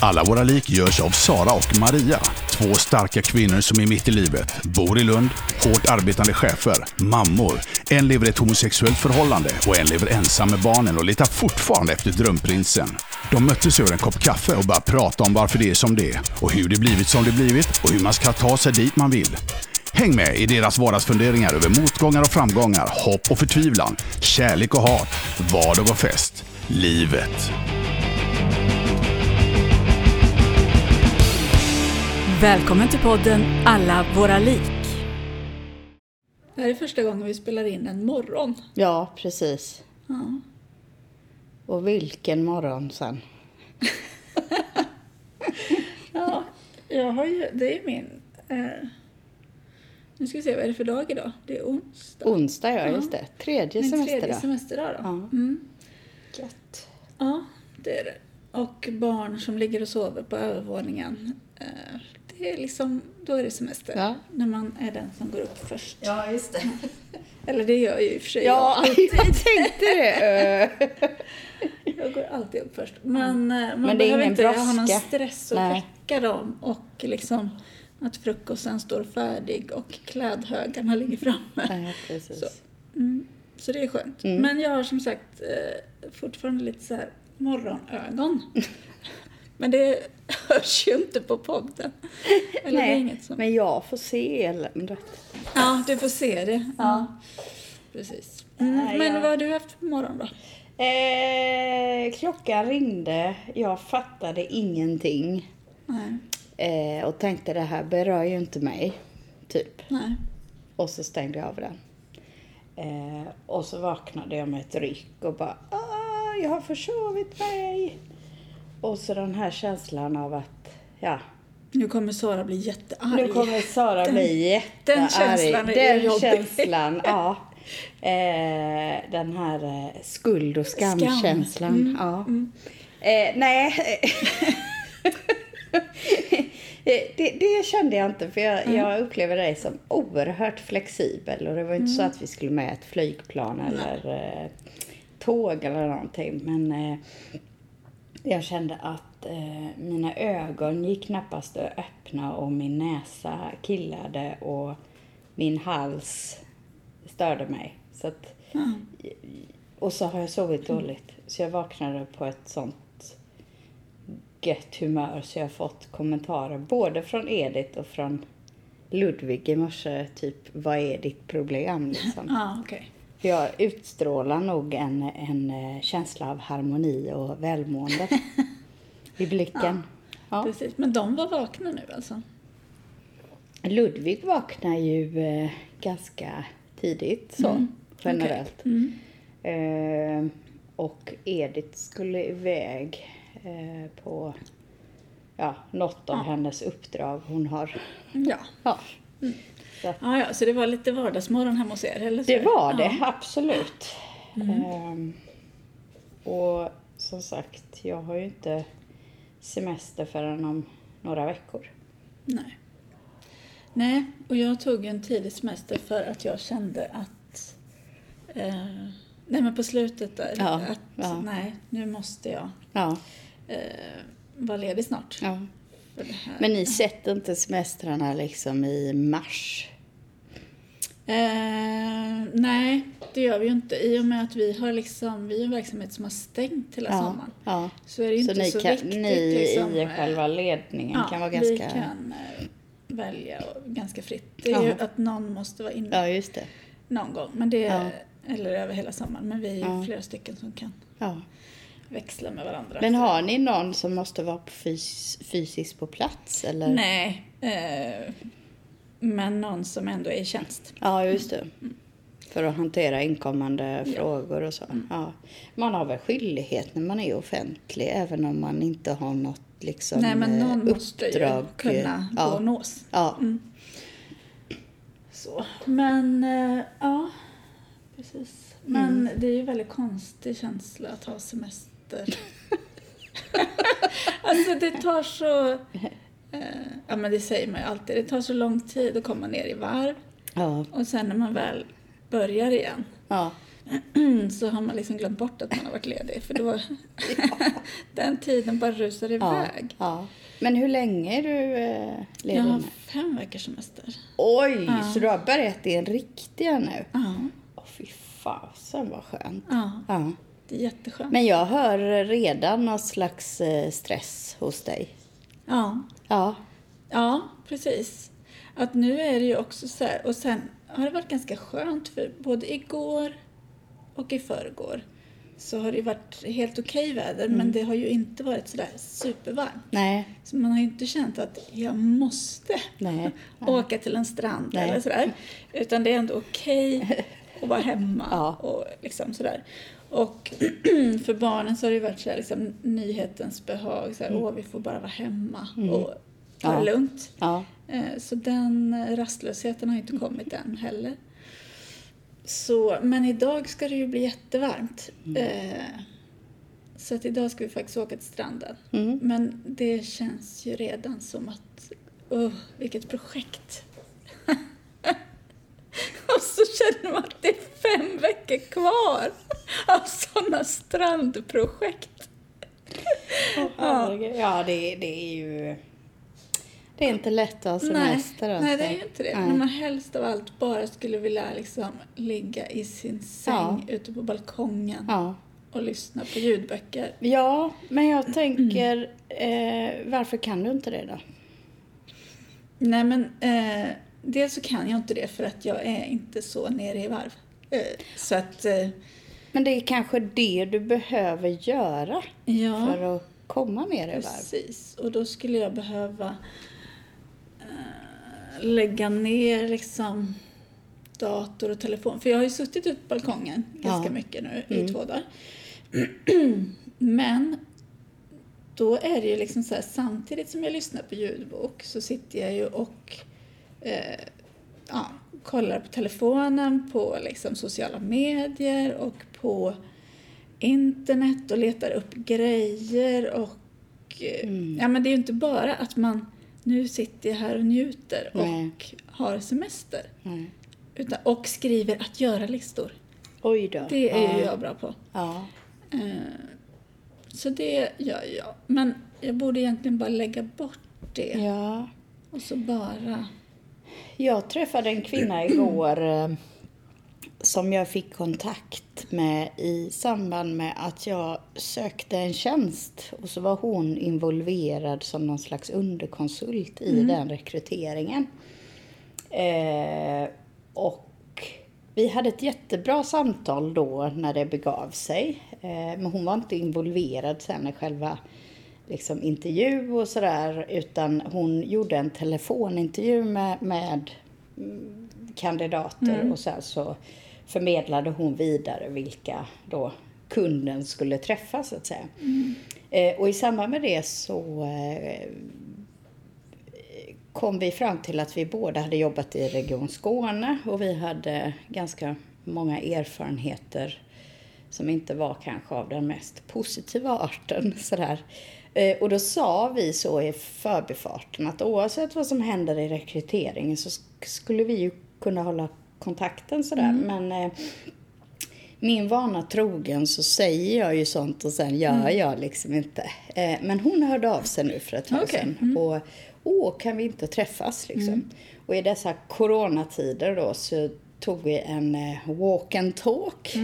Alla våra lik görs av Sara och Maria. Två starka kvinnor som är mitt i livet. Bor i Lund, hårt arbetande chefer, mammor. En lever i ett homosexuellt förhållande och en lever ensam med barnen och letar fortfarande efter drömprinsen. De möttes över en kopp kaffe och började prata om varför det är som det är och hur det blivit som det blivit och hur man ska ta sig dit man vill. Häng med i deras vardagsfunderingar över motgångar och framgångar, hopp och förtvivlan, kärlek och hat, vardag och fest. Livet. Välkommen till podden Alla våra lik. Det här är första gången vi spelar in en morgon. Ja, precis. Ja. Och vilken morgon sen. Ja, jag har ju, det är min... Eh, nu ska vi se, vad är det för dag idag? Det är onsdag. Onsdag, ja, Ja. just det. Tredje Min semesterdag. tredje semesterdag då. Ja. Mm. Gött. Ja, det är det. Och barn som ligger och sover på övervåningen. Eh, är liksom, då är det semester. Ja. När man är den som går upp först. Ja, just det. Eller det gör ju i och för sig Ja, jag alltid. jag tänkte det. Jag går alltid upp först. Men, eh, man Men behöver inte ha någon stress att Nej. väcka dem. Och liksom att frukosten står färdig och klädhögarna ligger framme. Precis. Så. Mm. Så det är skönt. Mm. Men jag har som sagt eh, fortfarande lite så här morgonögon. Men det hörs ju inte på podden. Eller Nej, inget som... men jag får se eländet. Ja, du får se det. Ja. Precis. Mm. Men vad har du haft för morgon då? Eh, klockan ringde, jag fattade ingenting. Nej. Eh, och tänkte det här berör ju inte mig, typ. Nej. Och så stängde jag av den. Eh, och så vaknade jag med ett ryck och bara jag har försovit mig. Och så den här känslan av att, ja, Nu kommer Sara bli jättearg. nu kommer Sara bli jättearg. den känslan är Den jobbig. känslan, ja. Eh, den här eh, skuld och skamkänslan. Mm, Ja. mm. Eh, nej. Eh, det, det kände jag inte för jag, jag upplever dig som oerhört flexibel och det var inte så att vi skulle med ett flygplan eller eh, tåg eller någonting men eh, jag kände att eh, mina ögon gick knappast att öppna och min näsa killade och min hals störde mig. Så att, och så har jag sovit dåligt. Så jag vaknade på ett sånt gött humör så jag har fått kommentarer både från Edith och från Ludvig i morse. Typ, vad är ditt problem? Liksom. Ja, okej. För Jag utstrålar nog en, en eh, känsla av harmoni och välmående i blicken. Ja. Precis. Men de var vakna nu alltså? Ludvig vaknar ju eh, ganska tidigt så, Mm. generellt. Mm. Eh, och Edith skulle iväg eh, på ja, något av Ja. hennes uppdrag hon har. Ja. Ja. Så, Ja, ja, så det var lite vardagsmorgon hemma hos er? Eller så? det var det, Ja. absolut. Eh, och som sagt, jag har ju inte semester förrän om några veckor. Nej. Nej, och jag tog en tidig semester för att jag kände att... Eh, nej, men på slutet där. Ja, att ja. nej, nu måste jag Ja, eh, vara ledig snart. För det här. Men ni sätter inte semestrarna liksom i mars? Eh, nej, det gör vi ju inte. I och med att vi har liksom, vi är en verksamhet som har stängt hela Ja, sommaren. ja. Så är det ju Så inte så kan, viktigt. ni liksom, i eh, själva ledningen ja, kan vara vi ganska... kan eh, välja ganska fritt. Det är ju Ja. att någon måste vara inne Ja, just det. någon gång. Men det. Eller över hela sommaren. Men vi är ju flera stycken som kan. Växla med varandra. Men har ni någon som måste vara fys fysiskt på plats? Eller? Nej. Eh, men någon som ändå är i tjänst. Ja, just det. För att hantera inkommande Ja. Mm. frågor och så. Ja. Man har väl skyldighet när man är offentlig, även om man inte har något liksom, Nej, men eh, någon måste ju uppdrag. kunna ja. gå och nås. Ja. Mm. Så. Men, eh, ja. Precis. Men Mm. det är ju väldigt konstig känsla att ha semester. alltså det tar så... Eh, ja men det säger man ju alltid. Det tar så lång tid att komma ner i varv. Ja. Och sen när man väl börjar igen. ja. så har man liksom glömt bort att man har varit ledig. För då, den tiden bara rusar iväg. ja. Men hur länge är du eh, ledig Jag har fem veckors semester. Oj, så du har börjat i en riktiga nu? Ja, Åh fy fasen vad skönt. ja, Jätteskönt. Men jag hör redan någon slags eh, stress hos dig. Ja, Ja. ja, precis. Att nu är det ju också så här, och sen har det varit ganska skönt för både igår och i förrgår så har det ju varit helt okej väder Mm. men det har ju inte varit sådär supervarmt. Nej. Så man har ju inte känt att jag måste Nej. åka till en strand Nej. eller sådär. Utan det är ändå okej att vara hemma Ja. och liksom sådär. Och för barnen så har det varit sådär liksom nyhetens behag. Såhär, Åh, vi får bara vara hemma och ta det Mm. Ja. lugnt. Ja. Eh, Så den rastlösheten har inte kommit än heller. Så, men idag ska det ju bli jättevarmt. Eh, Så att idag ska vi faktiskt åka till stranden. Mm. Men det känns ju redan som att, oh, vilket projekt. Och så känner man att det är fem veckor kvar av sådana strandprojekt. Herregud. Ja, det, det är ju... Det är inte lätt att ha semester. nej, alltså. nej, det är ju inte det. Nej. När man helst av allt bara skulle vilja liksom ligga i sin säng ute på balkongen Ja. och lyssna på ljudböcker. ja, men jag tänker, eh, varför kan du inte det då? Nej, men eh, dels så kan jag inte det för att jag är inte så nere i varv. Eh, så att, eh, Men det är kanske det du behöver göra ja. för att komma ner i varv. Precis, och då skulle jag behöva eh, lägga ner liksom dator och telefon. För jag har ju suttit ute på balkongen ganska Ja. mycket nu Mm. i två dagar. Men då är det ju liksom så här, samtidigt som jag lyssnar på ljudbok så sitter jag ju och eh, ja, kollar på telefonen, på liksom sociala medier och på internet och letar upp grejer och eh, Mm. ja men det är ju inte bara att man nu sitter jag här och njuter Nej. och har semester Nej. utan, och skriver att göra-listor. Oj då. Det är ju ja. jag bra på. Ja. Eh, så det gör jag. Men jag borde egentligen bara lägga bort det ja. och så bara... Jag träffade en kvinna igår eh, som jag fick kontakt med i samband med att jag sökte en tjänst och så var hon involverad som någon slags underkonsult i den rekryteringen. Eh, och vi hade ett jättebra samtal då när det begav sig. Eh, men hon var inte involverad sen i själva liksom, intervju och sådär utan hon gjorde en telefonintervju med, med mm, kandidater och sen så förmedlade hon vidare vilka då kunden skulle träffa så att säga. Eh, och i samband med det så eh, kom vi fram till att vi båda hade jobbat i Region Skåne och vi hade ganska många erfarenheter som inte var kanske av den mest positiva arten. Sådär. Eh, Och då sa vi så i förbifarten att oavsett vad som händer i rekryteringen så sk- skulle vi ju kunna hålla kontakten sådär. Men eh, min vana trogen så säger jag ju sånt och sen gör jag liksom inte. Eh, Men hon hörde av sig nu för ett tag Okej, sedan. Och åh, kan vi inte träffas liksom? Och i dessa coronatider då så tog vi en walk and talk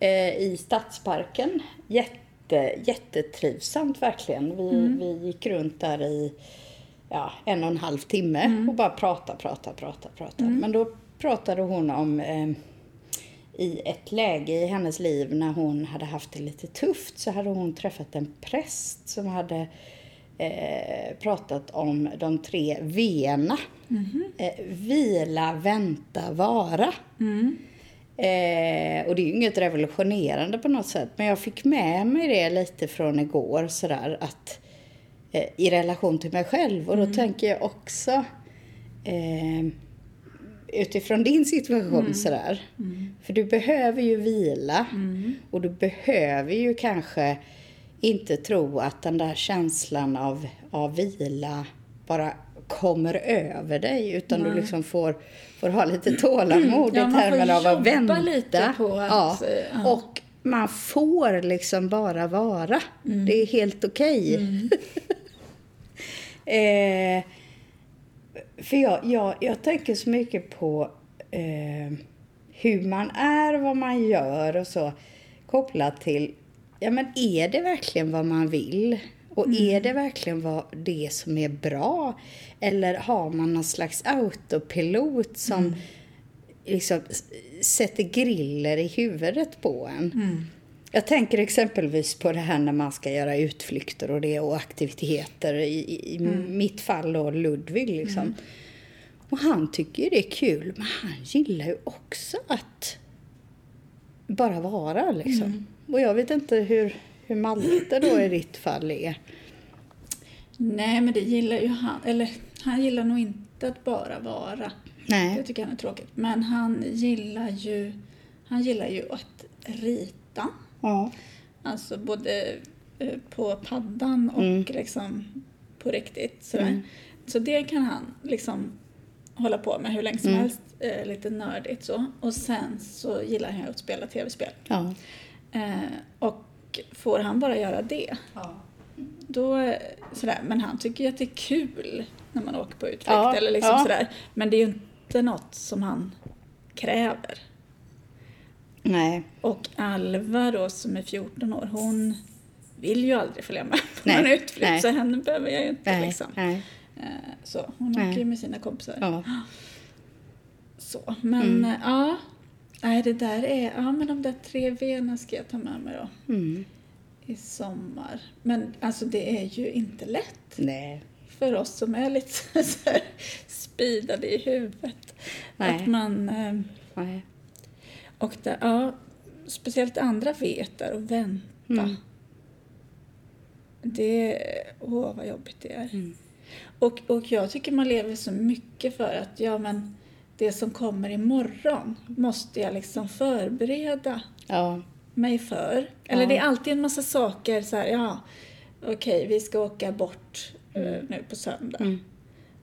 eh, i Stadsparken. Jätte, jättetrivsamt verkligen. Vi, vi gick runt där i ja, en och en halv timme och bara prata, prata, prata, prata. Men då pratade hon om eh, i ett läge i hennes liv när hon hade haft det lite tufft så hade hon träffat en präst som hade eh, pratat om de tre V'na. Eh, vila, vänta, vara. Eh, och det är ju inget revolutionerande på något sätt men jag fick med mig det lite från igår sådär att eh, i relation till mig själv. Och då tänker jag också eh, utifrån din situation sådär. För du behöver ju vila. Och du behöver ju kanske inte tro att den där känslan av, av vila bara kommer över dig utan du liksom får, får ha lite tålamod Ja, i termer av att vänta. lite på att, ja. ja. Och man får liksom bara vara. Mm. Det är helt okej. eh, för jag, jag, jag tänker så mycket på eh, hur man är, vad man gör och så kopplat till, ja men är det verkligen vad man vill? Och är det verkligen vad det som är bra? Eller har man någon slags autopilot som liksom s- sätter griller i huvudet på en? Jag tänker exempelvis på det här när man ska göra utflykter och det och aktiviteter. I, i, i mitt fall då Ludvig liksom. Och han tycker ju det är kul, men han gillar ju också att bara vara liksom. Och jag vet inte hur, hur Malte då i ditt fall är. Nej, men det gillar ju han. Eller han gillar nog inte att bara vara. Nej. Det tycker han är tråkigt. Men han gillar ju, han gillar ju att rita. Ja. Alltså både eh, på paddan och Mm. liksom på riktigt. Sådär. Så det kan han liksom hålla på med hur länge som Mm. helst. Eh, lite nördigt så. Och sen så gillar han att spela tv-spel. Ja. Eh, och får han bara göra det, då eh, sådär. Men han tycker ju att det är kul när man åker på utflykt Ja, eller liksom ja. sådär. Men det är ju inte något som han kräver. Nej. Och Alva då som är 14 år, hon vill ju aldrig följa med på Nej, någon utflykt nej. så henne behöver jag ju inte Nej. liksom. Nej. Eh, Så hon Nej. åker ju med sina kompisar. Ja. Så, men Mm. ja. Nej, det där är, ja men de där tre V'na ska jag ta med mig då Mm. i sommar. Men alltså det är ju inte lätt Nej. för oss som är lite så här speedade i huvudet. Nej. Att man, eh, Nej. och där, ja, speciellt andra vet där och vänta. Mm. Det, åh vad jobbigt det är. Mm. Och, och jag tycker man lever så mycket för att, ja men det som kommer imorgon måste jag liksom förbereda Ja. mig för. Eller Ja. det är alltid en massa saker så här, ja okej vi ska åka bort eh, nu på söndag. Mm.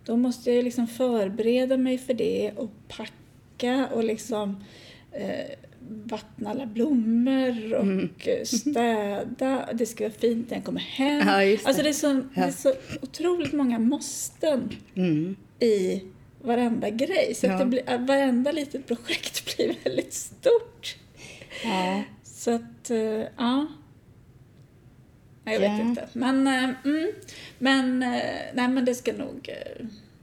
Då måste jag liksom förbereda mig för det och packa och liksom eh, vattna alla blommor och Mm. städa. Det ska vara fint när jag kommer hem. Ja, just det. Alltså det är, så, det är så otroligt många måsten Mm. i varenda grej. Så Ja. att det blir, att varenda litet projekt blir väldigt stort. Ja. Så att, eh, ja. Jag vet Ja. inte. Men, eh, mm, men, eh, nej, men det ska nog...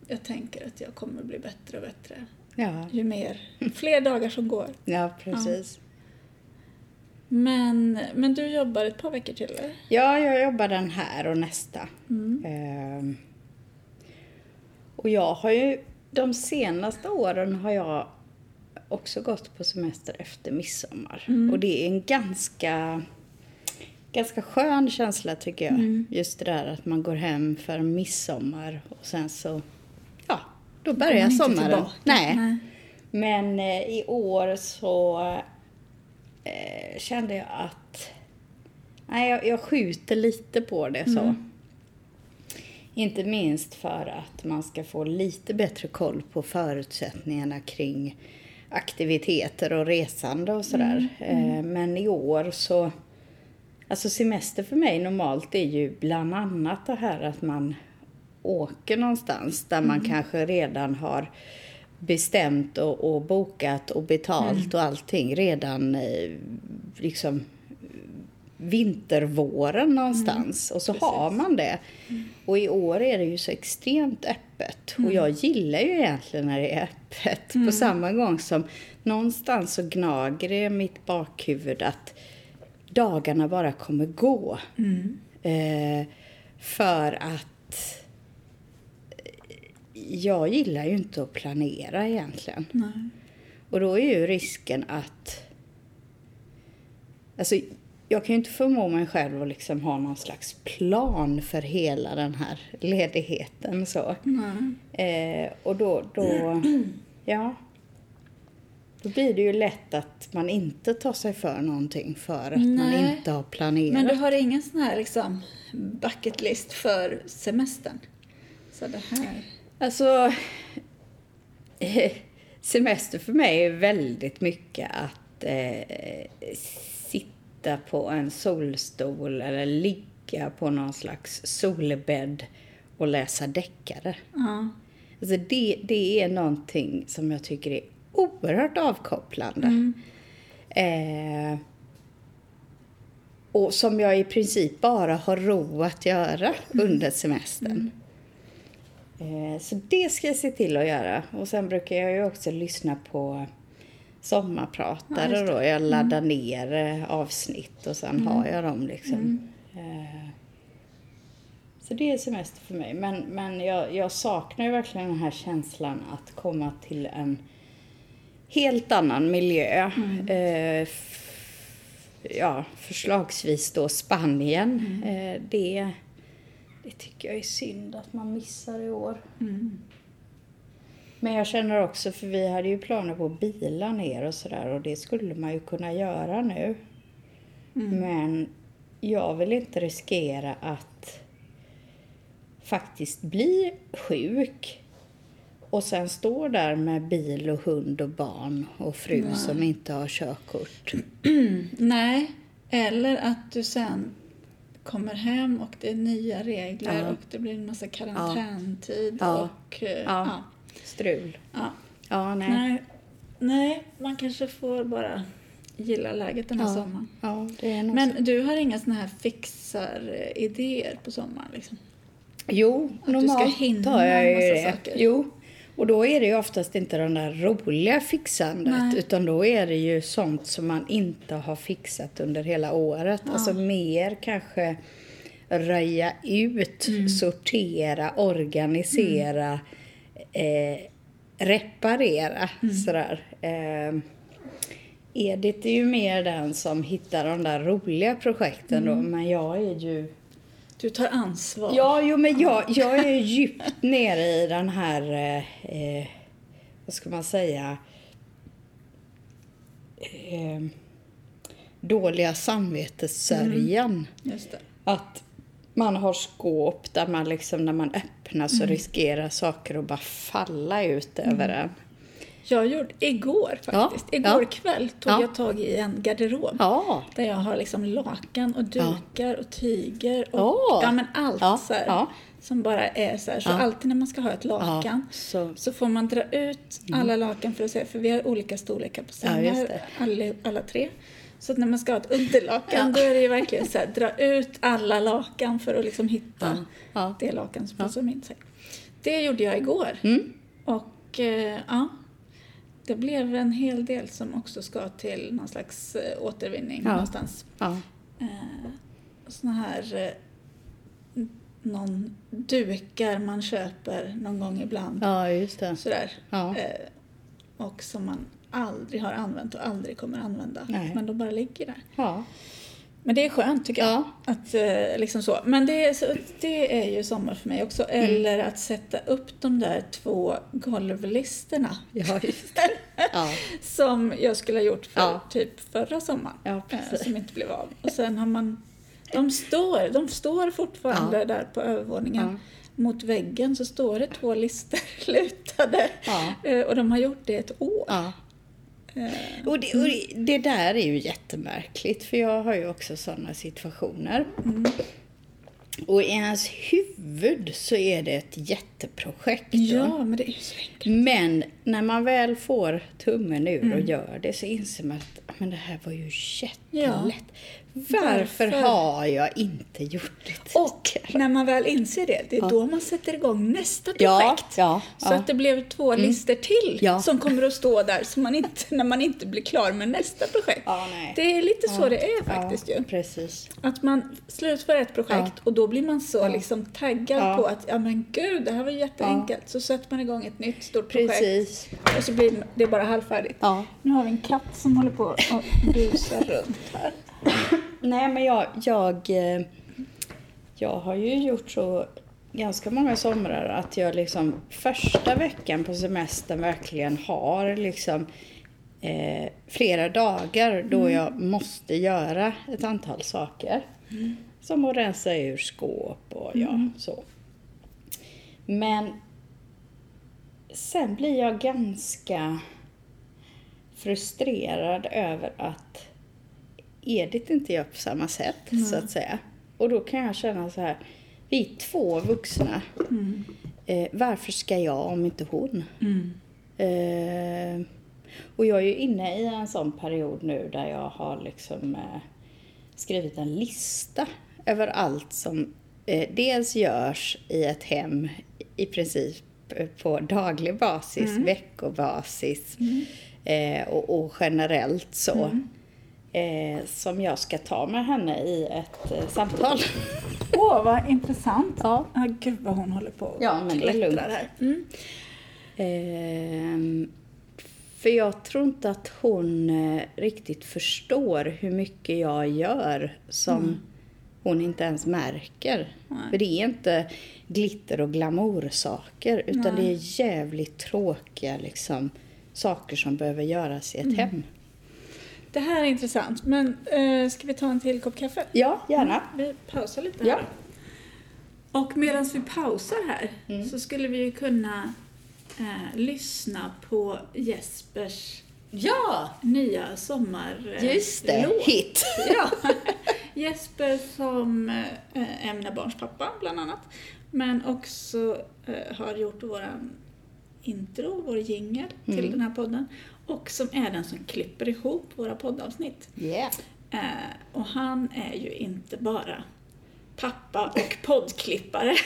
Jag tänker att jag kommer bli bättre och bättre Ja. ju mer, fler dagar som går. Ja, precis. Men, men du jobbar ett par veckor till, eller? Ja, jag jobbar den här och nästa. Mm. Ehm, och jag har ju, de senaste åren har jag också gått på semester efter midsommar. Och det är en ganska, ganska skön känsla tycker jag. Just det där att man går hem för midsommar och sen så, ja, då börjar sommaren. Nej. Nej. Men eh, i år så eh, kände jag att nej, jag, jag skjuter lite på det så. Inte minst för att man ska få lite bättre koll på förutsättningarna kring aktiviteter och resande och sådär. Eh, men i år så Alltså semester för mig normalt är ju bland annat det här att man åker någonstans där man kanske redan har bestämt och, och bokat och betalt och allting redan eh, liksom vintervåren någonstans och så har man det. Och i år är det ju så extremt öppet och jag gillar ju egentligen när det är öppet på samma gång som någonstans så gnager det i mitt bakhuvud att dagarna bara kommer gå. Eh, för att jag gillar ju inte att planera egentligen. Nej. Och då är ju risken att... Alltså, jag kan ju inte förmå mig själv att liksom ha någon slags plan för hela den här ledigheten. Så. Nej. Eh, och då, då, ja. Då blir det ju lätt att man inte tar sig för någonting för att man Nej. inte har planerat. Men du har ingen sån här liksom bucket list för semestern? Så det här... Alltså, semester för mig är väldigt mycket att eh, sitta på en solstol eller ligga på någon slags solbädd och läsa deckare. Ja. Alltså det, det är någonting som jag tycker är oerhört avkopplande. Eh, och som jag i princip bara har ro att göra under semestern. Eh, så det ska jag se till att göra. Och sen brukar jag ju också lyssna på sommarpratare Ja, då. Jag laddar ner eh, avsnitt och sen har jag dem liksom. Eh, så det är semester för mig. Men, men jag, jag saknar ju verkligen den här känslan att komma till en helt annan miljö. Eh, f- ja, förslagsvis då Spanien. Eh, det, det tycker jag är synd att man missar i år. Men jag känner också, för vi hade ju planer på att bila ner och sådär och det skulle man ju kunna göra nu. Men jag vill inte riskera att faktiskt bli sjuk och sen står där med bil och hund och barn och fru som inte har körkort. Nej, eller att du sen kommer hem och det är nya regler Ja. och det blir en massa karantäntid Ja. och... eh, Ja. Ja. Strul. Ja. Ja, nej. Nej. Nej, man kanske får bara gilla läget den här Ja. sommaren. Ja, det är nog så. Men du har inga såna här fixar-idéer på sommaren? Liksom? Jo, Att du ska normalt hinna har jag ju det. saker. Jo, och då är det ju oftast inte den där roliga fixandet Nej. utan då är det ju sånt som man inte har fixat under hela året. Alltså mer kanske röja ut, Mm. sortera, organisera, eh, reparera. Mm. Sådär. Eh, Edith är ju mer den som hittar de där roliga projekten Mm. då, men jag är ju Du tar ansvar. Ja, jo, men jag, jag är djupt nere i den här, eh, eh, vad ska man säga, eh, dåliga samvetessörjan. Just det. Att man har skåp där man liksom, när man öppnar så riskerar saker att bara falla ut över en. Jag gjorde igår faktiskt. Ja, Igår ja. kväll tog Ja. jag tag i en garderob. Där jag har liksom lakan och dukar och tyger och Åh. ja, men allt så här, som bara är så här. Så alltid när man ska ha ett lakan så- så. får man dra ut alla lakan för att se, för vi har olika storlekar på Mm. Sängar, alla, alla tre. Så att när man ska ha ett underlakan då är det ju verkligen så här, dra ut alla lakan för att liksom hitta Ja, ja. det lakan som passar in sig. Det gjorde jag igår. Mm. Och eh, ja, det blev en hel del som också ska till någon slags eh, återvinning Ja. någonstans. ja, Eh, såna här eh, någon dukar man köper någon gång ibland. ja, just det. Sådär. Ja. Eh, och som man aldrig har använt och aldrig kommer använda. Nej. Men de bara ligger där. Ja, Men det är skönt tycker jag. Ja. Att, eh, liksom så. Men det är, så, det är ju sommar för mig också. Mm. Eller att sätta upp de där två golvlisterna. ja. Ja, Som jag skulle ha gjort för Ja. typ förra sommaren. Eh, som inte blev av. Och sen har man... De står, de står fortfarande där på övervåningen. Mot väggen så står det två lister lutade. Eh, Och de har gjort det ett år. Ja. Eh, Och det, och det- där är ju jättemärkligt, för jag har ju också sådana situationer. Och i ens huvud så är det ett jätteprojekt. Ja, men det är så enkelt. Men när man väl får tummen ur och gör det så inser man att men det här var ju jättelätt. Varför, Varför? har jag inte gjort det Och när man väl inser det, det är då man sätter igång nästa projekt. Ja, ja, Så ja. Mm. att det blev två lister till Ja. som kommer att stå där så man inte, när man inte blir klar med nästa projekt. Ja. Det är lite så det är faktiskt ja, ju. Precis. Att man slutför ett projekt och då blir man så liksom taggad Ja. på att ja men gud, det här var jätteenkelt. Så sätter man igång ett nytt stort projekt Precis. och så blir det bara halvfärdigt. Ja. Nu har vi en katt som håller på att busa runt här. Nej, men jag, jag, eh, jag har ju gjort så ganska många somrar att jag liksom första veckan på semestern verkligen har liksom eh, flera dagar då jag måste göra ett antal saker. Som att rensa ur skåp och ja, så. Men sen blir jag ganska frustrerad över att Edith inte gör på samma sätt, så att säga. Och då kan jag känna så här, vi är två vuxna. Eh, varför ska jag om inte hon? Eh, och jag är ju inne i en sån period nu där jag har liksom eh, skrivit en lista över allt som eh, dels görs i ett hem i princip eh, på daglig basis, veckobasis eh, och, och generellt så. Eh, som jag ska ta med henne i ett eh, samtal. Åh, vad intressant. Ja. Ah, gud vad hon håller på och Ja, men det är lugnt. här. Mm. Ehm, för jag tror inte att hon eh, riktigt förstår hur mycket jag gör som hon inte ens märker. För det är inte glitter och glamoursaker utan det är jävligt tråkiga liksom, saker som behöver göras i ett hem. Det här är intressant, men eh, ska vi ta en till kopp kaffe? Ja, gärna. Vi pausar lite Ja. här. Och medan vi pausar här Mm. så skulle vi ju kunna eh, lyssna på Jespers Ja, nya sommar eh, just det. låt. Hit. Ja. Jesper som eh, är mina barns pappa bland annat. Men också eh, har gjort våran intro, vår jingel till Mm. den här podden. Och som är den som klipper ihop våra poddavsnitt. Yeah. Eh, och han är ju inte bara pappa och poddklippare.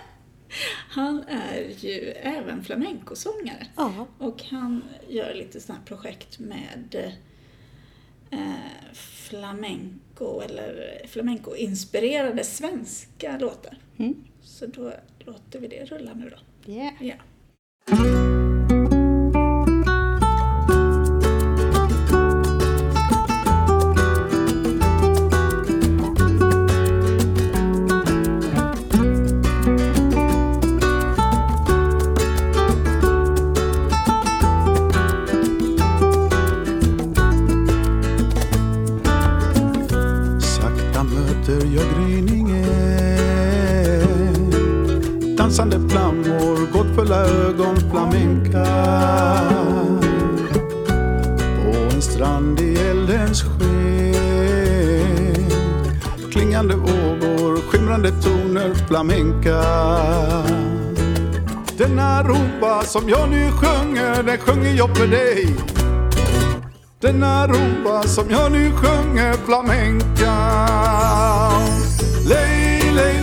han är ju även flamencosångare. Ja. Och han gör lite sådana här projekt med eh, flamenco eller flamenco-inspirerade svenska låtar. Mm. Så då låter vi det rulla nu då. Yeah. Ja. Möter jag gryningen. Dansande flammor, gåtfulla ögon, flamenca På en strand i eldens sken. Klingande vågor, skimrande toner, flamenca Denna rumba som jag nu sjunger, den sjunger jag för dig denna rumba som jag nu sjunger flamenca. Lej, lej,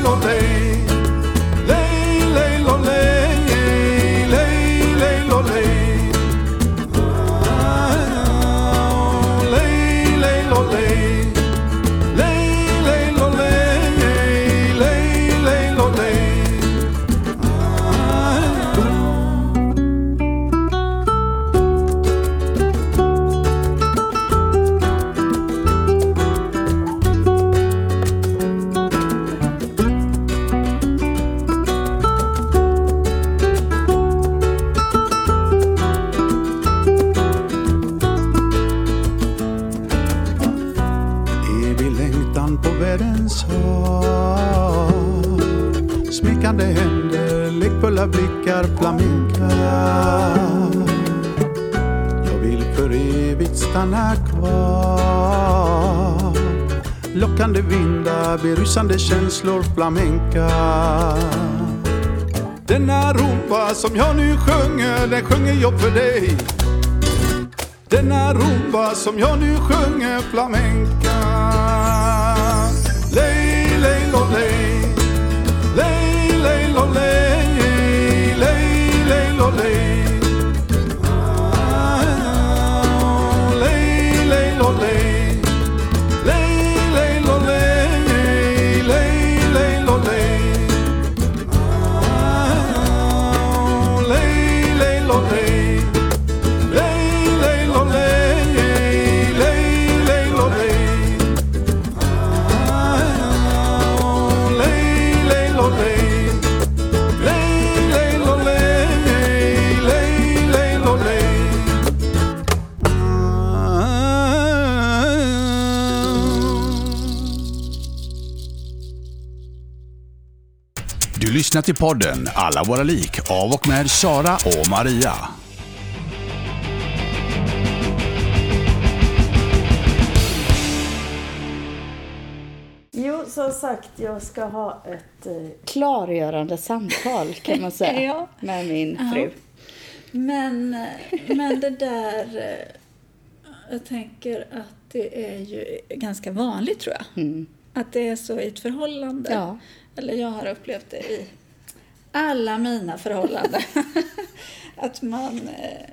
blickar, flamenca Jag vill för evigt stanna kvar. Lockande vindar, berusande känslor, flamenca Denna rumba som jag nu sjunger, den sjunger jag för dig. Denna rumba som jag nu sjunger flamenca lyssnar till podden Alla våra lik av och med Sara och Maria. Jo, som sagt, jag ska ha ett eh, klargörande samtal kan man säga Ja. med min Ja. fru. Men, men det där... eh, Jag tänker att det är ju ganska vanligt, tror jag. Mm. Att det är så i ett förhållande. Ja. Eller jag har upplevt det i alla mina förhållanden. att man... eh,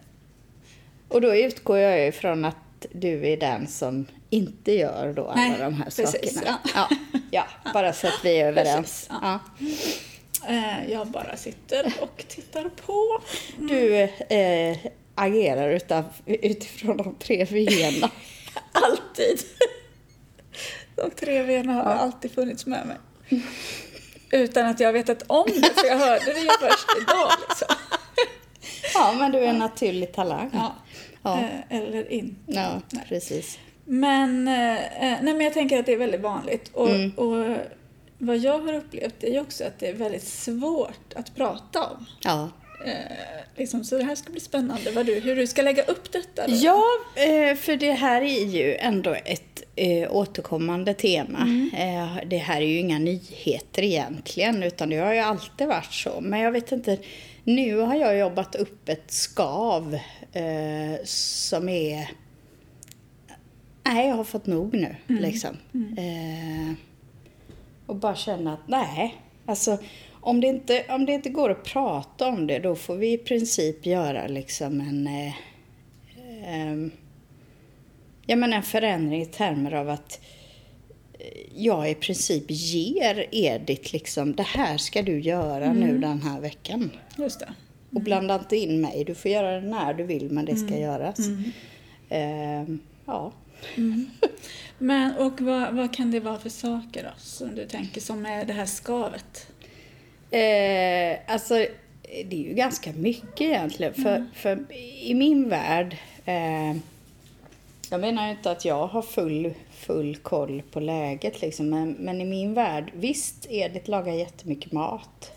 Och då utgår jag ifrån att du är den som inte gör då alla Nej, de här precis, sakerna. ja. Ja. Ja, bara så att vi är överens. Precis, ja. Ja. eh, Jag bara sitter och tittar på. Du eh, agerar utav, utifrån de tre V'na. Alltid. De tre V'na har alltid funnits med mig. Utan att jag vetat om det, för jag hörde det ju först idag. Liksom. Ja, men du är en naturlig talang. Ja. Ja. Eh, Eller inte. Ja, precis. Men, eh, eh, nej, men jag tänker att det är väldigt vanligt. Och, Mm. och vad jag har upplevt är ju också att det är väldigt svårt att prata om. Ja. Eh, liksom, så det här ska bli spännande vad du, hur du ska lägga upp detta. Då. Ja, för det här är ju ändå ett eh, återkommande tema. Eh, Det här är ju inga nyheter egentligen, utan det har ju alltid varit så. Men jag vet inte, nu har jag jobbat upp ett skav eh, som är... Nej, jag har fått nog nu, liksom. Eh, och bara känna att nej, alltså om det, inte, om det inte går att prata om det, då får vi i princip göra liksom en... Eh, ja, men en förändring i termer av att eh, jag i princip ger Edith liksom, det här ska du göra nu den här veckan. Just det. Och blanda inte in mig, du får göra det när du vill men det ska göras. Ehm, ja. Men, och vad, vad kan det vara för saker då, som du tänker som är det här skavet? Eh, alltså, det är ju ganska mycket egentligen. För, för i min värld, eh, jag menar ju inte att jag har full, full koll på läget liksom, men, men i min värld, visst Edith lagar jättemycket mat.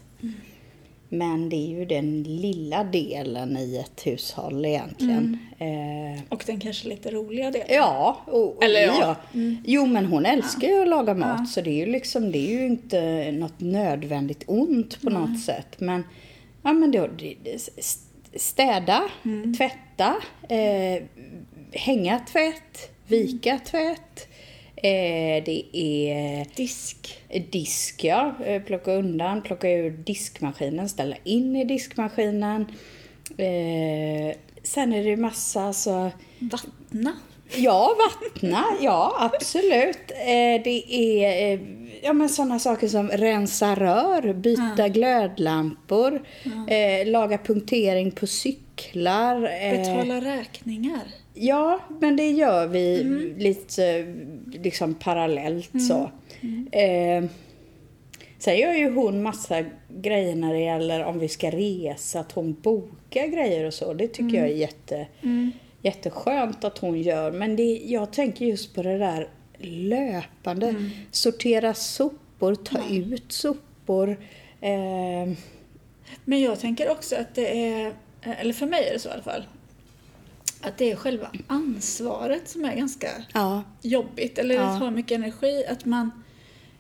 Men det är ju den lilla delen i ett hushåll egentligen. Eh, Och den kanske lite roliga delen? Ja, och, Eller ja. ja. Jo, men hon älskar ju att laga mat så det är ju liksom, det är ju inte något nödvändigt ont på något sätt. Men, ja men då, städa, tvätta, eh, hänga tvätt, vika tvätt. Eh, det är Disk. disk, ja. Eh, Plocka undan, plocka ur diskmaskinen, ställa in i diskmaskinen. Eh, sen är det ju massa alltså, Vattna. Ja, vattna. Ja, absolut. Eh, det är ja, men sådana saker som rensa rör, byta glödlampor, eh, laga punktering på cyklar. Betala räkningar. Ja, men det gör vi lite eh, liksom parallellt så. Eh, sen gör ju hon massa grejer när det gäller om vi ska resa, att hon bokar grejer och så. Det tycker jag är jätte, jätteskönt att hon gör. Men det, jag tänker just på det där löpande. Sortera sopor, ta ut sopor. Eh, Men jag tänker också att det är, eller för mig är det så i alla fall, att det är själva ansvaret som är ganska ja, jobbigt, eller Ja. det tar mycket energi. Att man,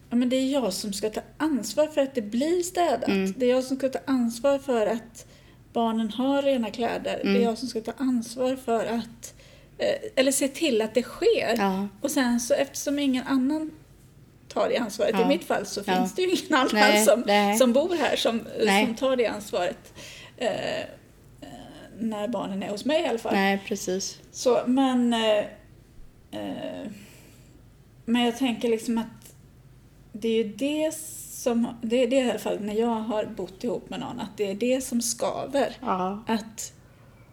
ja men det är jag som ska ta ansvar för att det blir städat. Mm. Det är jag som ska ta ansvar för att barnen har rena kläder. Mm. Det är jag som ska ta ansvar för att, eh, eller se till att det sker. Ja. Och sen så eftersom ingen annan tar det ansvaret, Ja. i mitt fall så Ja. finns det ju ingen annan Nej, som, nej. som bor här som, Nej. som tar det ansvaret. Eh, när barnen är hos mig i alla fall. nej precis. Så, men... Eh, eh, men jag tänker liksom att det är ju det som... Det är det i alla fall när jag har bott ihop med någon, att det är det som skaver. Ja. Att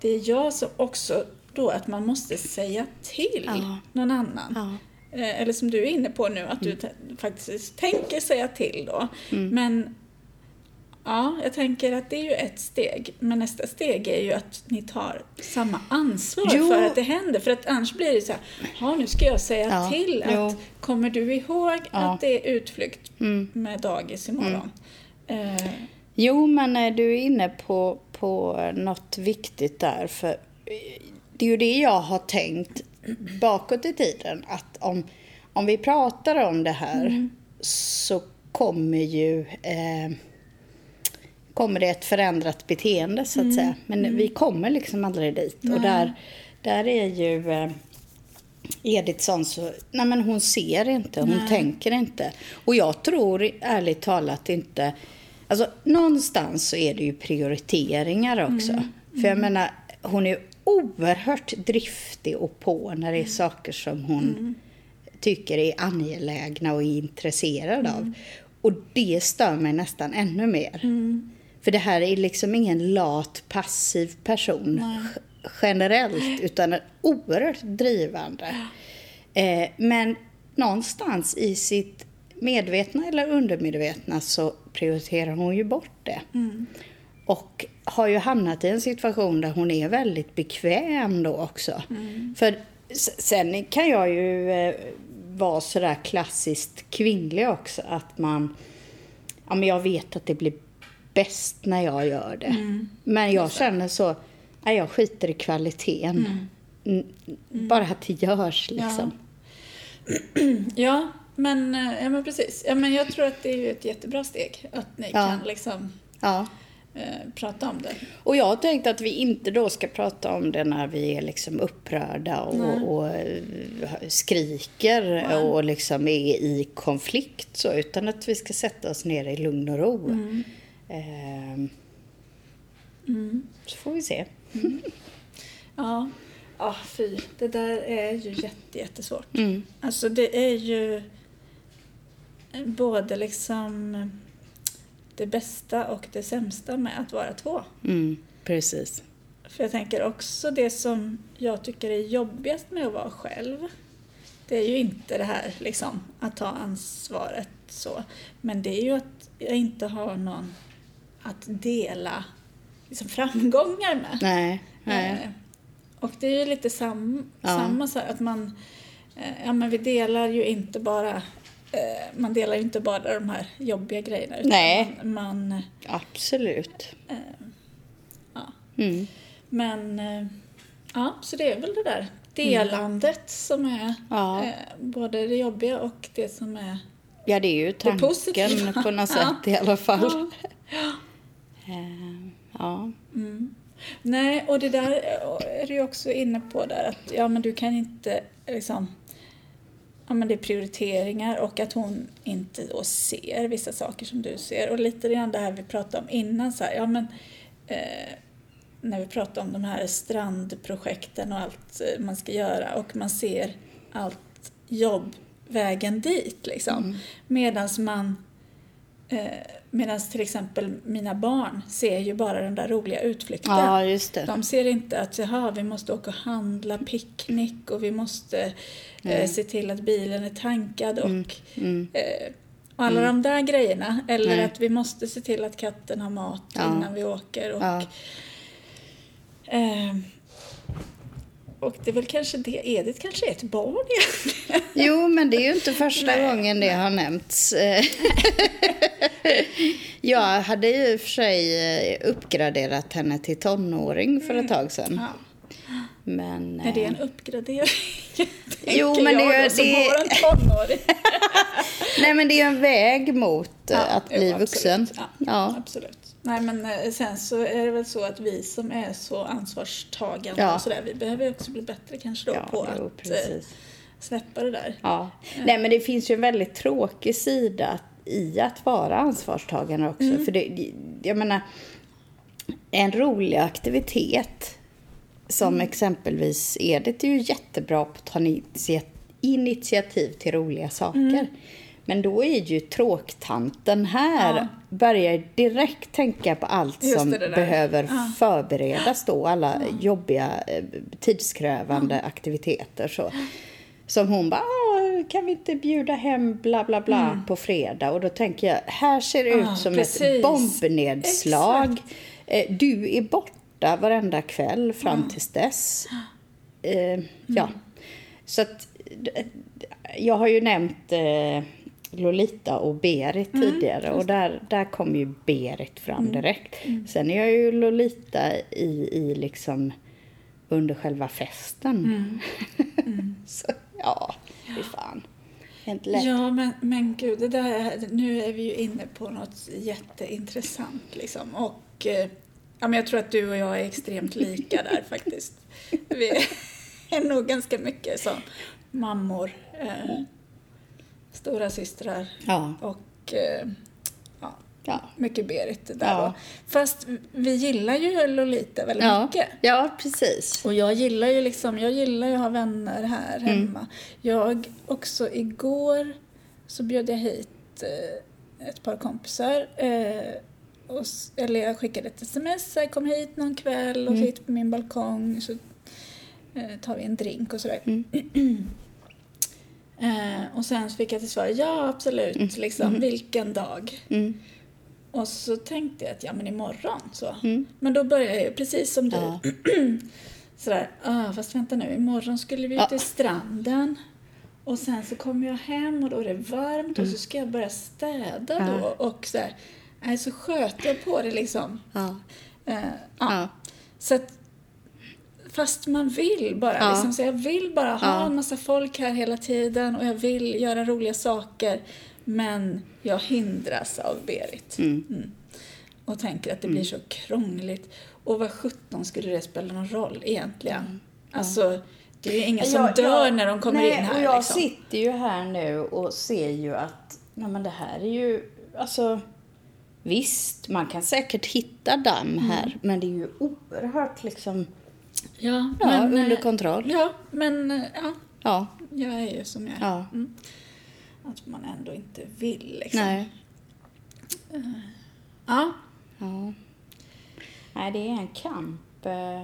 det är jag som också då att man måste säga till Ja. någon annan. Ja. Eh, Eller som du är inne på nu, att du t- faktiskt tänker säga till då. Mm. Men ja, jag tänker att det är ju ett steg. Men nästa steg är ju att ni tar samma ansvar Jo. för att det händer. För att annars blir det så här, nu ska jag säga Ja, till jo. att kommer du ihåg Ja. att det är utflykt Mm. med dagis imorgon? Eh, Jo, men eh, du är inne på, på något viktigt där. För eh, det är ju det jag har tänkt bakåt i tiden. Att om, om vi pratar om det här så kommer ju eh, kommer det ett förändrat beteende så att säga. Men vi kommer liksom aldrig dit. Och där, där är ju eh, Edith sån så, nej men hon ser inte, hon tänker inte. Och jag tror ärligt talat inte, alltså någonstans så är det ju prioriteringar också. För jag menar, hon är oerhört driftig och på när det är saker som hon tycker är angelägna och är intresserad av. Och det stör mig nästan ännu mer. För det här är liksom ingen lat, passiv person g- generellt, utan en oerhört drivande. Eh, men någonstans i sitt medvetna eller undermedvetna så prioriterar hon ju bort det. Och har ju hamnat i en situation där hon är väldigt bekväm då också. För s- sen kan jag ju eh, vara sådär klassiskt kvinnlig också. Att man, ja men jag vet att det blir bäst när jag gör det. Men jag känner så, nej jag skiter i kvaliteten. Mm. Bara att det görs liksom. ja, men, eh, ja, men precis. Ja, men jag tror att det är ett jättebra steg att ni Ja. kan liksom Ja. eh, prata om det. Och jag har tänkt att vi inte då ska prata om det när vi är liksom upprörda och, och eh, skriker och liksom är i konflikt så, utan att vi ska sätta oss ner i lugn och ro. Ehm, Så får vi se. Ja, ja fy. Det där är ju jätte, jättesvårt. Mm. Alltså det är ju både liksom det bästa och det sämsta med att vara två. Mm, precis. För jag tänker också det som jag tycker är jobbigast med att vara själv. Det är ju inte det här liksom att ta ansvaret så. Men det är ju att jag inte har någon att dela liksom, framgångar med. Nej, nej. Eh, Och det är ju lite sam, Ja. samma så här, att man, eh, ja men vi delar ju inte bara, eh, man delar ju inte bara de här jobbiga grejerna. utan Nej. Man, Absolut. eh, ja. Mm. Men, ja, så det är väl det där delandet som är Mm. Ja. eh, både det jobbiga och det som är Ja, det är ju tanken på något Ja. sätt i alla fall. Ja. Ehm, Ja. Mm. Nej, och det där är du också inne på där att ja men du kan inte liksom Ja men det är prioriteringar och att hon inte då ser vissa saker som du ser och lite grann det här vi pratade om innan så här, ja men eh, när vi pratade om de här strandprojekten och allt eh, man ska göra och man ser allt jobb vägen dit liksom. Mm. Medans man eh, Medan till exempel mina barn ser ju bara den där roliga utflykten. ja, just det. De ser inte att jaha, vi måste åka och handla picknick och vi måste eh, se till att bilen är tankad och Mm. eh, och alla de där grejerna. Eller Nej. att vi måste se till att katten har mat Ja. innan vi åker. Och, Ja. eh, och det är väl kanske det, Edith kanske är ett barn egentligen. Jo, men det är ju inte första Nej. gången det har nämnts. Eh, Jag hade ju i och för sig eh, uppgraderat henne till tonåring för ett tag sedan. Ja. Men, Är det eh, en uppgradering? Jo, men det jag är- då, som det- våran tonåring. nej, men det är en väg mot eh, Ja, att jo, bli absolut. vuxen. Ja, Ja. absolut. Nej, men eh, sen så är det väl så att vi som är så ansvarstagande Ja. och sådär, vi behöver också bli bättre kanske då Ja, på jo, att eh, precis. släppa det där. Ja. Nej, men det finns ju en väldigt tråkig sida i att vara ansvarstagande också. Mm. För det, jag menar, en rolig aktivitet som Mm. exempelvis Edith är ju jättebra på att ta initia- initiativ till roliga saker. Mm. Men då är ju tråktanten här, Ja. börjar direkt tänka på allt Just som det, det där. behöver Ja. förberedas då, alla jobbiga, eh, tidskrävande aktiviteter. Så. Som hon bara, "Ah, kan vi inte bjuda hem bla bla bla på fredag? Och då tänker jag, här ser det ut Mm. Ja, som precis. ett bombnedslag. Exakt. Eh, Du är borta varenda kväll fram tills dess. Eh, ja. Mm. Så att, jag har ju nämnt eh, Lolita och Berit Mm, tidigare och där, där kom ju Berit fram Mm. direkt. Sen är jag ju Lolita i, i liksom under själva festen. Mm. Så, ja, fy fan. Ja, men, men gud, det där, nu är vi ju inne på något jätteintressant liksom. Och eh, ja, men jag tror att du och jag är extremt lika där faktiskt. Vi är nog ganska mycket som mammor, eh, stora systrar Ja, och eh, ja, ja. mycket Berit där Ja. Fast vi gillar ju Lolita väldigt Ja, mycket. ja, precis. Och jag gillar ju liksom, jag gillar ju att ha vänner här Mm. hemma. Jag också igår så bjöd jag hit eh, ett par kompisar. Eh, och, eller jag skickade ett sms, här, kom hit någon kväll och Mm. sitt på min balkong så eh, tar vi en drink och sådär. Mm. eh, och sen fick jag till svar, ja absolut, liksom, vilken dag? Mm. Och så tänkte jag att ja men imorgon så. Mm. Men då började jag precis som du. Ja. Sådär, ah, fast vänta nu, imorgon skulle vi ut Ja. till stranden. Och sen så kommer jag hem och då är det varmt och så ska jag börja städa Mm. Ja. då. Och så här, så sköt jag på det liksom. Eh. Ja. Så att, fast man vill bara. Ja. Liksom, så jag vill bara ha Ja. en massa folk här hela tiden och jag vill göra roliga saker. Men jag hindras av Berit. Mm. Och tänker att det blir så krångligt. Och vad sjutton skulle det spela någon roll egentligen? Alltså, det är ju ingen som Jag- dör jag- när de kommer nej, in här. och jag liksom. sitter ju här nu och ser ju att nej, men det här är ju, alltså visst, man kan säkert hitta damm Mm. här, men det är ju oerhört liksom, Ja, ja, men, under eh, kontroll. Ja, men eh, ja, Ja, jag är ju som jag är. ja, Att man ändå inte vill liksom. nej, Ja, ja. Nej, det är en kamp, eh,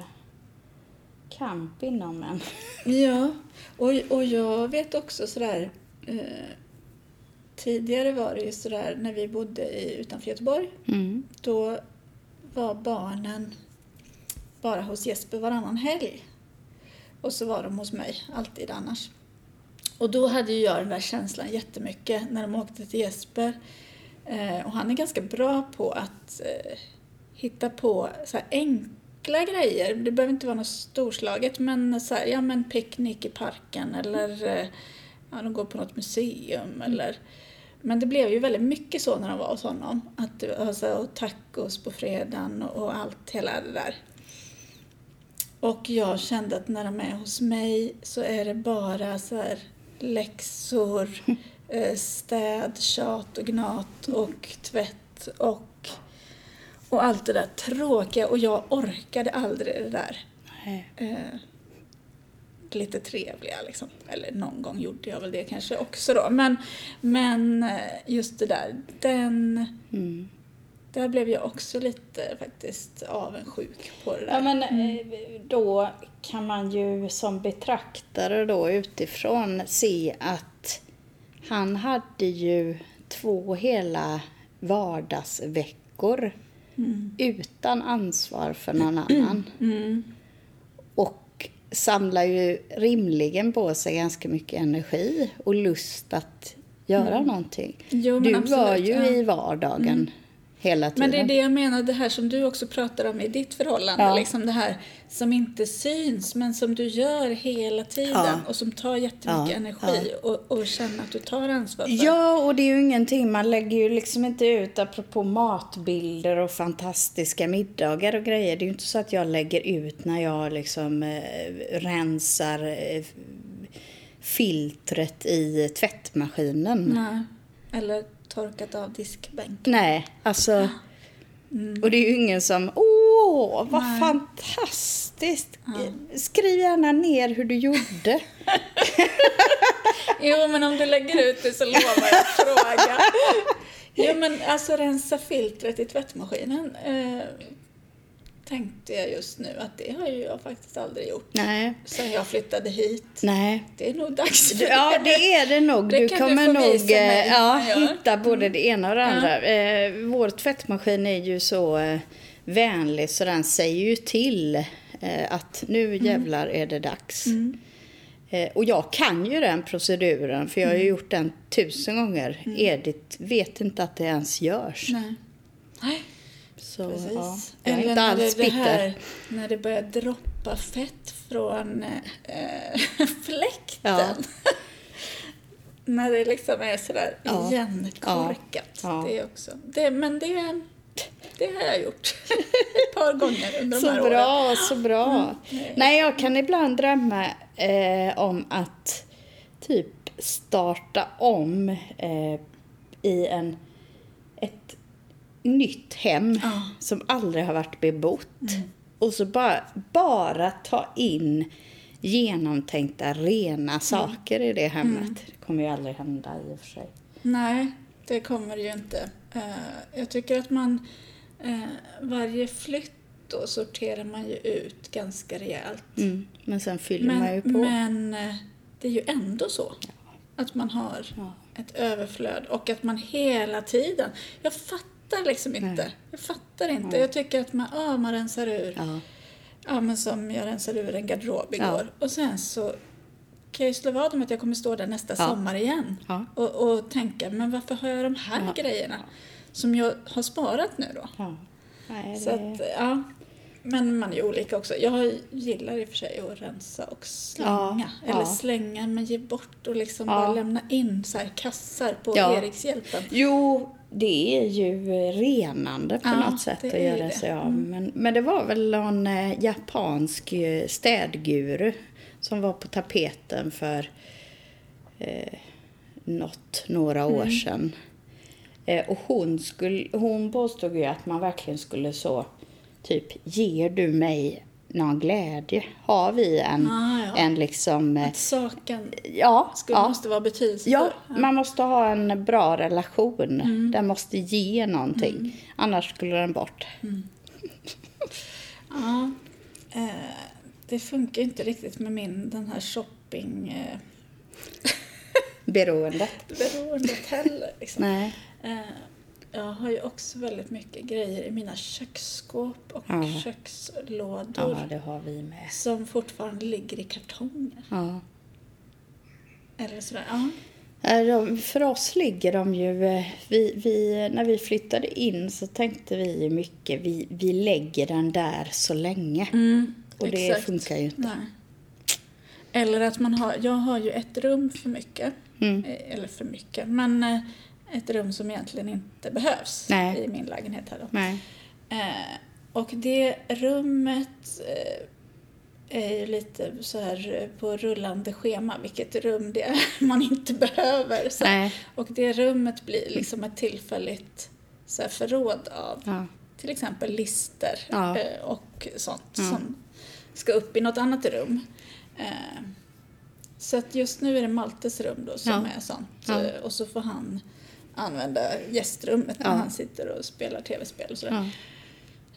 kamp inom en. Ja, och, och jag vet också sådär... Eh, tidigare var det ju sådär när vi bodde i, utanför Göteborg. Mm. Då var barnen bara hos Jesper varannan helg. Och så var de hos mig alltid annars. Och då hade ju jag den där känslan jättemycket när de åkte till Jesper. Eh, och han är ganska bra på att eh, hitta på så enkla grejer. Det behöver inte vara något storslaget men så här, ja men picknick i parken eller eh, ja, de går på något museum eller men det blev ju väldigt mycket så när de var hos honom. Att det var så här, och tacos på fredagen och, och allt, hela det där. Och jag kände att när de är hos mig så är det bara så här läxor, eh, städ, tjat och gnat och tvätt och, och allt det där tråkiga. Och jag orkade aldrig det där eh, lite trevliga liksom. Eller någon gång gjorde jag väl det kanske också då. Men, men eh, just det där, den, Mm. Där blev jag också lite faktiskt avundsjuk på det där. Ja, men eh, då kan man ju som betraktare då utifrån se att han hade ju två hela vardagsveckor utan ansvar för någon annan. Mm. Och samlar ju rimligen på sig ganska mycket energi och lust att göra någonting. Jo, du absolut, var ju ja. Mm. i vardagen hela tiden. Men det är det jag menar, det här som du också pratar om i ditt förhållande. Ja. Liksom det här som inte syns men som du gör hela tiden Ja. och som tar jättemycket Ja, energi och, och känner att du tar ansvar för. Ja, och det är ju ingenting, man lägger ju liksom inte ut apropå matbilder och fantastiska middagar och grejer. Det är ju inte så att jag lägger ut när jag liksom eh, rensar eh, filtret i tvättmaskinen. Nej. Eller torkat av diskbänk. Nej, alltså. Och det är ju ingen som, åh, vad Nej. fantastiskt. Skriv gärna ner hur du gjorde. Jo, men om du lägger ut det så lovar jag att fråga. Jo, men alltså rensa filtret i tvättmaskinen eh, tänkte jag just nu att det har ju jag faktiskt aldrig gjort Nej, sen jag flyttade hit. nej. Det är nog dags för Ja, det är det nog. Det du du kommer få nog mig eh, ja, hitta både det ena och det andra. Eh, vår tvättmaskin är ju så eh, vänlig så den säger ju till att nu Mm. jävlar är det dags. Eh, och jag kan ju den proceduren för jag har ju gjort den tusen gånger. Edith vet inte att det ens görs. Nej. Nej, Så, precis. ja, jag är Eller inte när alls bitter. här, när det börjar droppa fett från eh, fläkten. Ja. när det liksom är sådär Ja. igenkorkat. Ja. Det är också. Det, men det, det har jag gjort ett par gånger under de här Så åren. bra, så bra. nej. Nej, jag kan ibland drömma eh, om att typ starta om eh, i en, ett nytt hem Ja. som aldrig har varit bebott. Och så bara, bara ta in genomtänkta, rena saker i det hemmet. Det kommer ju aldrig hända i och för sig. Nej, det kommer ju inte. Eh, jag tycker att man eh, varje flytt då sorterar man ju ut ganska rejält. Mm. Men sen fyller man ju Men, på. men eh, det är ju ändå så att man har Ja. ett överflöd och att man hela tiden... Jag fattar liksom inte. Nej. Jag fattar inte. Jag tycker att man, ah, man rensar ur. Ja. Ja, men som jag rensade ur en garderob igår. Ja. Och sen så kan jag slå vad om att jag kommer stå där nästa Ja. sommar igen. Ja. Och, och tänka, men varför har jag de här Ja. grejerna? Som jag har sparat nu då. Nej, Så det... att, ja. Men man är ju olika också. Jag gillar i och för sig att rensa och slänga. Eller slänga men ge bort och liksom bara lämna in så här kassar på. Erikshjälpen. Jo, det är ju renande på Ja, något sätt att göra det. Mm. sig av. Men, men det var väl någon eh, japansk eh, städguru som var på tapeten för eh, något, några år Mm. sedan. Eh, och hon, skulle, hon påstod ju att man verkligen skulle så, typ, ger du mig någon glädje? Har vi en, Ah, ja. en liksom... eh, Att saken Ja, skulle, ja. måste vara betydelsefull. Ja, man måste ha en bra relation. Mm. Den måste ge någonting. Annars skulle den bort. Ja, eh, det funkar inte riktigt med min, den här shopping eh, Beroendet. beroendet heller. Liksom. Nej. Eh, jag har ju också väldigt mycket grejer i mina köksskåp och Ja. kökslådor Ja, det har vi med. som fortfarande ligger i kartonger. Ja. Eller sådär. Ja. De, för oss ligger de ju... eh, Vi, vi, när vi flyttade in så tänkte vi ju mycket, vi, vi lägger den där så länge. Och det exakt. funkar ju inte. Nej. Eller att man har, jag har ju ett rum för mycket. Mm. Eh, Eller för mycket, men eh, ett rum som egentligen inte behövs Nej. i min lägenhet här då. Eh, och det rummet eh, är ju lite så här eh, på rullande schema vilket rum det är man inte behöver. Och det rummet blir liksom ett tillfälligt så här, förråd av Ja. till exempel lister Ja. eh, och sånt Ja. som ska upp i något annat rum. Eh, så att just nu är det Maltes rum då som är sånt. Eh, och så får han använda gästrummet när Ja. han sitter och spelar tv-spel och sådär.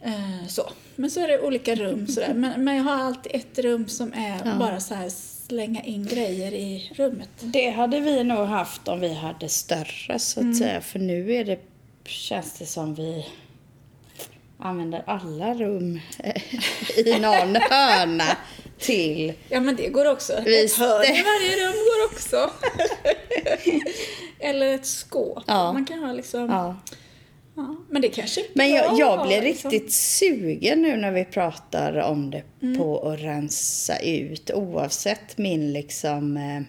Ja. Eh, så. Men så är det olika rum sådär. Men, men jag har alltid ett rum som är Ja. bara så här slänga in grejer i rummet. Det hade vi nog haft om vi hade större så att Mm. säga. För nu är det, känns det som vi använder alla rum i någon hörna till... Ja men det går också. Visst. Ett hörn i varje rum går också. Eller ett skåp. Ja. Man kan ha liksom... Ja. Ja. Men det kanske är Men jag, jag blir liksom. riktigt sugen nu när vi pratar om det Mm. på att rensa ut oavsett min liksom eh,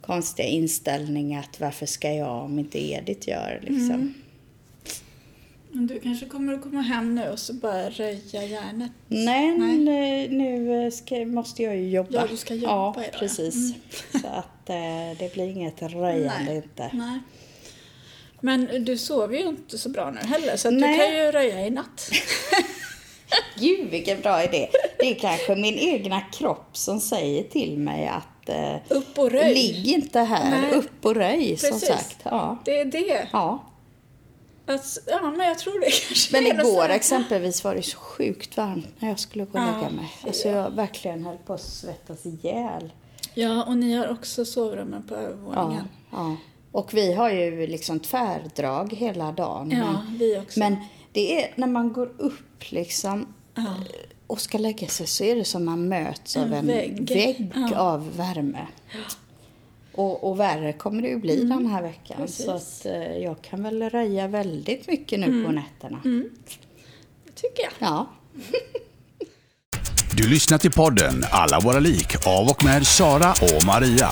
konstiga inställning att varför ska jag om inte Edith gör liksom. Mm. Men du kanske kommer att komma hem nu och så bara röja järnet. Nej, Nej. nu, nu ska, måste jag ju jobba. Ja, du ska jobba Ja, idag, precis. Mm. Så att eh, det blir inget röjande Nej. inte. Nej. Men du sover ju inte så bra nu heller så att Nej. du kan ju röja i natt. Gud vilken bra idé. Det är kanske min egna kropp som säger till mig att eh, Upp och röj. ligg inte här, Nej. upp och röj som Precis. sagt. Ja. Det är det. ja. Att, ja, men jag tror det kanske Men igår exempelvis var det så sjukt varmt när jag skulle gå och Ja, lägga mig. Alltså jag verkligen höll på att svettas ihjäl. Ja, och ni har också sovrummen på Ja, övervåningen. ja. Och vi har ju liksom tvärdrag hela dagen. Ja, men, vi också. men det är när man går upp liksom ja. och ska lägga sig så är det som man möts av En en vägg. vägg, Ja. av värme. Och, och värre kommer det ju bli den här veckan. Mm. Precis. Så att eh, jag kan väl röja väldigt mycket nu på nätterna. Det tycker jag. Ja. Du lyssnar till podden Alla våra lik av och med Sara och Maria.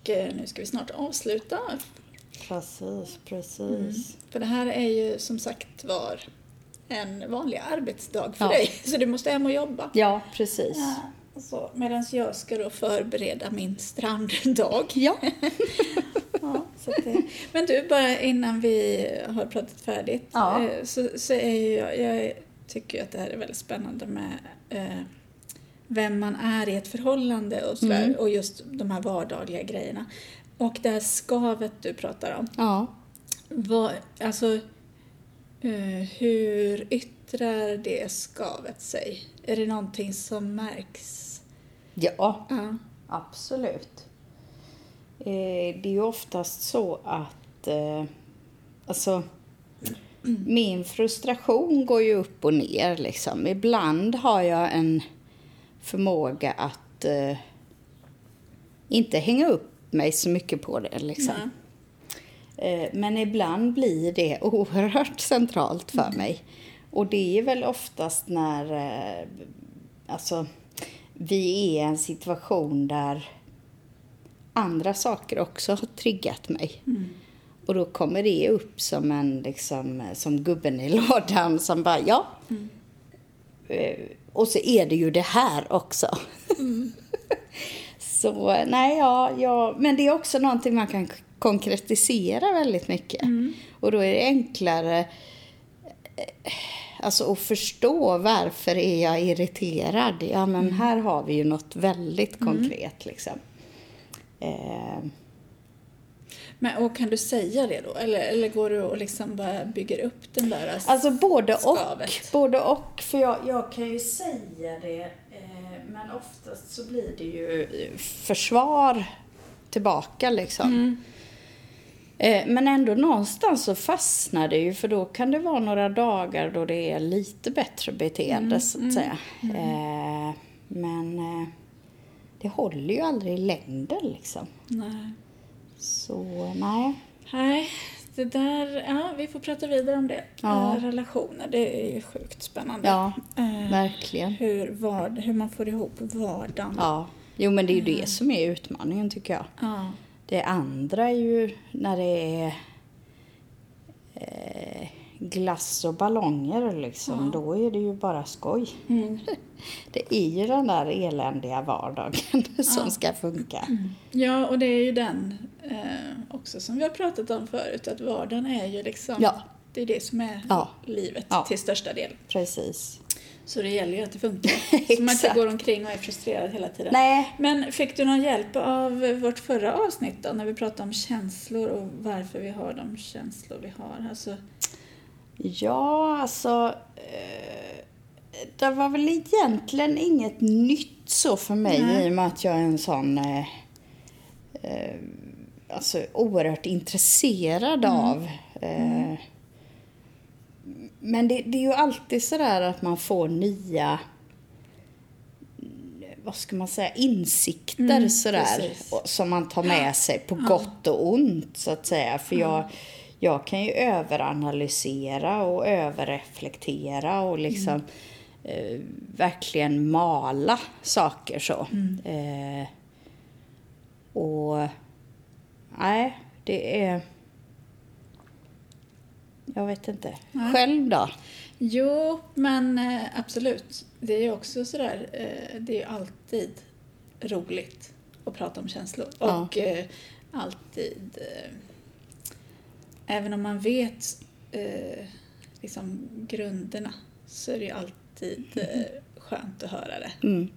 Och eh, nu ska vi snart avsluta. Precis, precis. För det här är ju som sagt var en vanlig arbetsdag för Ja. dig. Så du måste hem och jobba. Ja, precis. Så, Medan jag ska då förbereda min stranddag. Ja. Ja, det... Men du, bara innan vi har pratat färdigt. Ja. eh, Så, så är jag, jag tycker att det här är väldigt spännande med eh, vem man är i ett förhållande och sådär. Mm. Och just de här vardagliga grejerna. Och det här skavet du pratar om. Ja. Vad, alltså, hur yttrar det skavet sig? Är det någonting som märks? Ja, Ja. absolut. Eh, det är ju oftast så att eh, alltså min frustration går ju upp och ner liksom. Ibland har jag en förmåga att eh, inte hänga upp mig så mycket på det liksom. Nej. Eh, Men ibland blir det oerhört centralt för mig. Och det är väl oftast när eh, alltså, vi är i en situation där andra saker också har triggat mig. Och då kommer det upp som en, liksom, som gubben i lådan som bara, ja. Eh, Och så är det ju det här också. Så nej, ja, ja, men det är också någonting man kan konkretisera väldigt mycket. Och då är det enklare eh, alltså, att förstå varför är jag irriterad. Ja, men här har vi ju något väldigt konkret liksom. Eh, Men, och kan du säga det då? Eller, eller går du och liksom bara bygger upp den där Alltså både och. skavet? Både och. För jag, jag kan ju säga det, eh, men oftast så blir det ju eh, försvar tillbaka liksom. Eh, men ändå någonstans så fastnar det ju för då kan det vara några dagar då det är lite bättre beteende så att säga. Eh, men eh, det håller ju aldrig i längden liksom. Nej. Så nej. Nej, det där, ja vi får prata vidare om det. Ja. Eh, Relationer, det är ju sjukt spännande. Ja, Eh, verkligen. hur, vard, hur man får ihop vardagen. Ja. Jo men det är ju det som är utmaningen tycker jag. Ja. Det andra är ju när det är eh, glass och ballonger liksom. Då är det ju bara skoj. Mm. Det är ju den där eländiga vardagen som ska funka. ja, och det är ju den eh, också som vi har pratat om förut, att vardagen är ju liksom, Ja. det är det som är Ja. livet Ja. till största del. Precis. Så det gäller ju att det funkar. Så man inte går omkring och är frustrerad hela tiden. Nej, Men fick du någon hjälp av vårt förra avsnitt då, när vi pratade om känslor och varför vi har de känslor vi har? Alltså, ja alltså. Eh, det var väl egentligen inget nytt så för mig Nej. i och med att jag är en sån eh, eh, alltså oerhört intresserad av eh, Men det, det är ju alltid sådär att man får nya vad ska man säga, insikter Mm, sådär. precis. Som man tar med sig på gott och ont så att säga. För jag, jag kan ju överanalysera och överreflektera och liksom eh, verkligen mala saker så. Eh, och nej, det är... Jag vet inte. Nej. Själv då? jo, men eh, absolut. Det är ju också sådär, eh, det är ju alltid roligt att prata om känslor. Ja. Och eh, alltid, även om man vet liksom grunderna, så är det ju alltid skönt att höra det. Mm.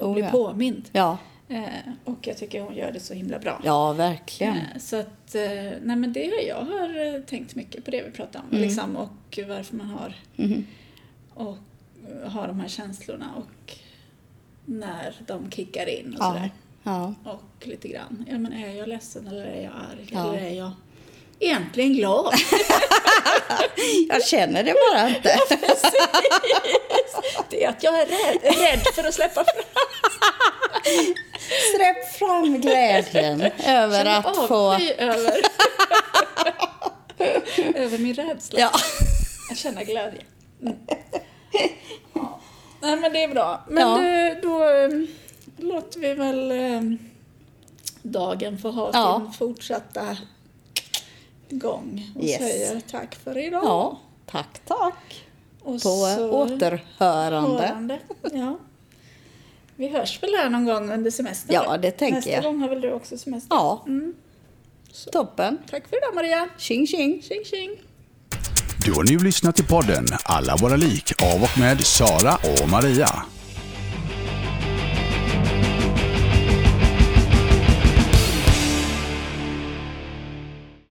Och Oh, bli ja. påmind. Ja, och jag tycker hon gör det så himla bra. ja verkligen. Eh, Så att, eh, nej men det har jag har eh, tänkt mycket på det vi pratade om. Mm. Liksom, och varför man har, Mhm. och, eh, har de här känslorna och när de kickar in och Ja. sådär. Ja. Och lite grann, ja men är jag ledsen eller är jag arg Ja. eller är jag egentligen glad. Jag känner det bara inte. Det är att jag är rädd, rädd för att släppa fram. Släpp fram glädjen över Känner att få... över, över min rädsla. Ja. Jag känner glädje. Mm. Ja. Nej, men det är bra. Men Ja. du, då um, låter vi väl um, dagen få ha Ja. sin fortsatta gång och Yes. säger tack för idag. ja, tack, tack. och På så- återhörande. hörande. Ja. Vi hörs väl här någon gång under semestern? Ja, det tänker Nästa jag. gång har väl du också semester? Ja, toppen. Tack för idag Maria. Tjing tjing. Tjing tjing. Du har nu lyssnat till podden Alla våra lik av och med Sara och Maria.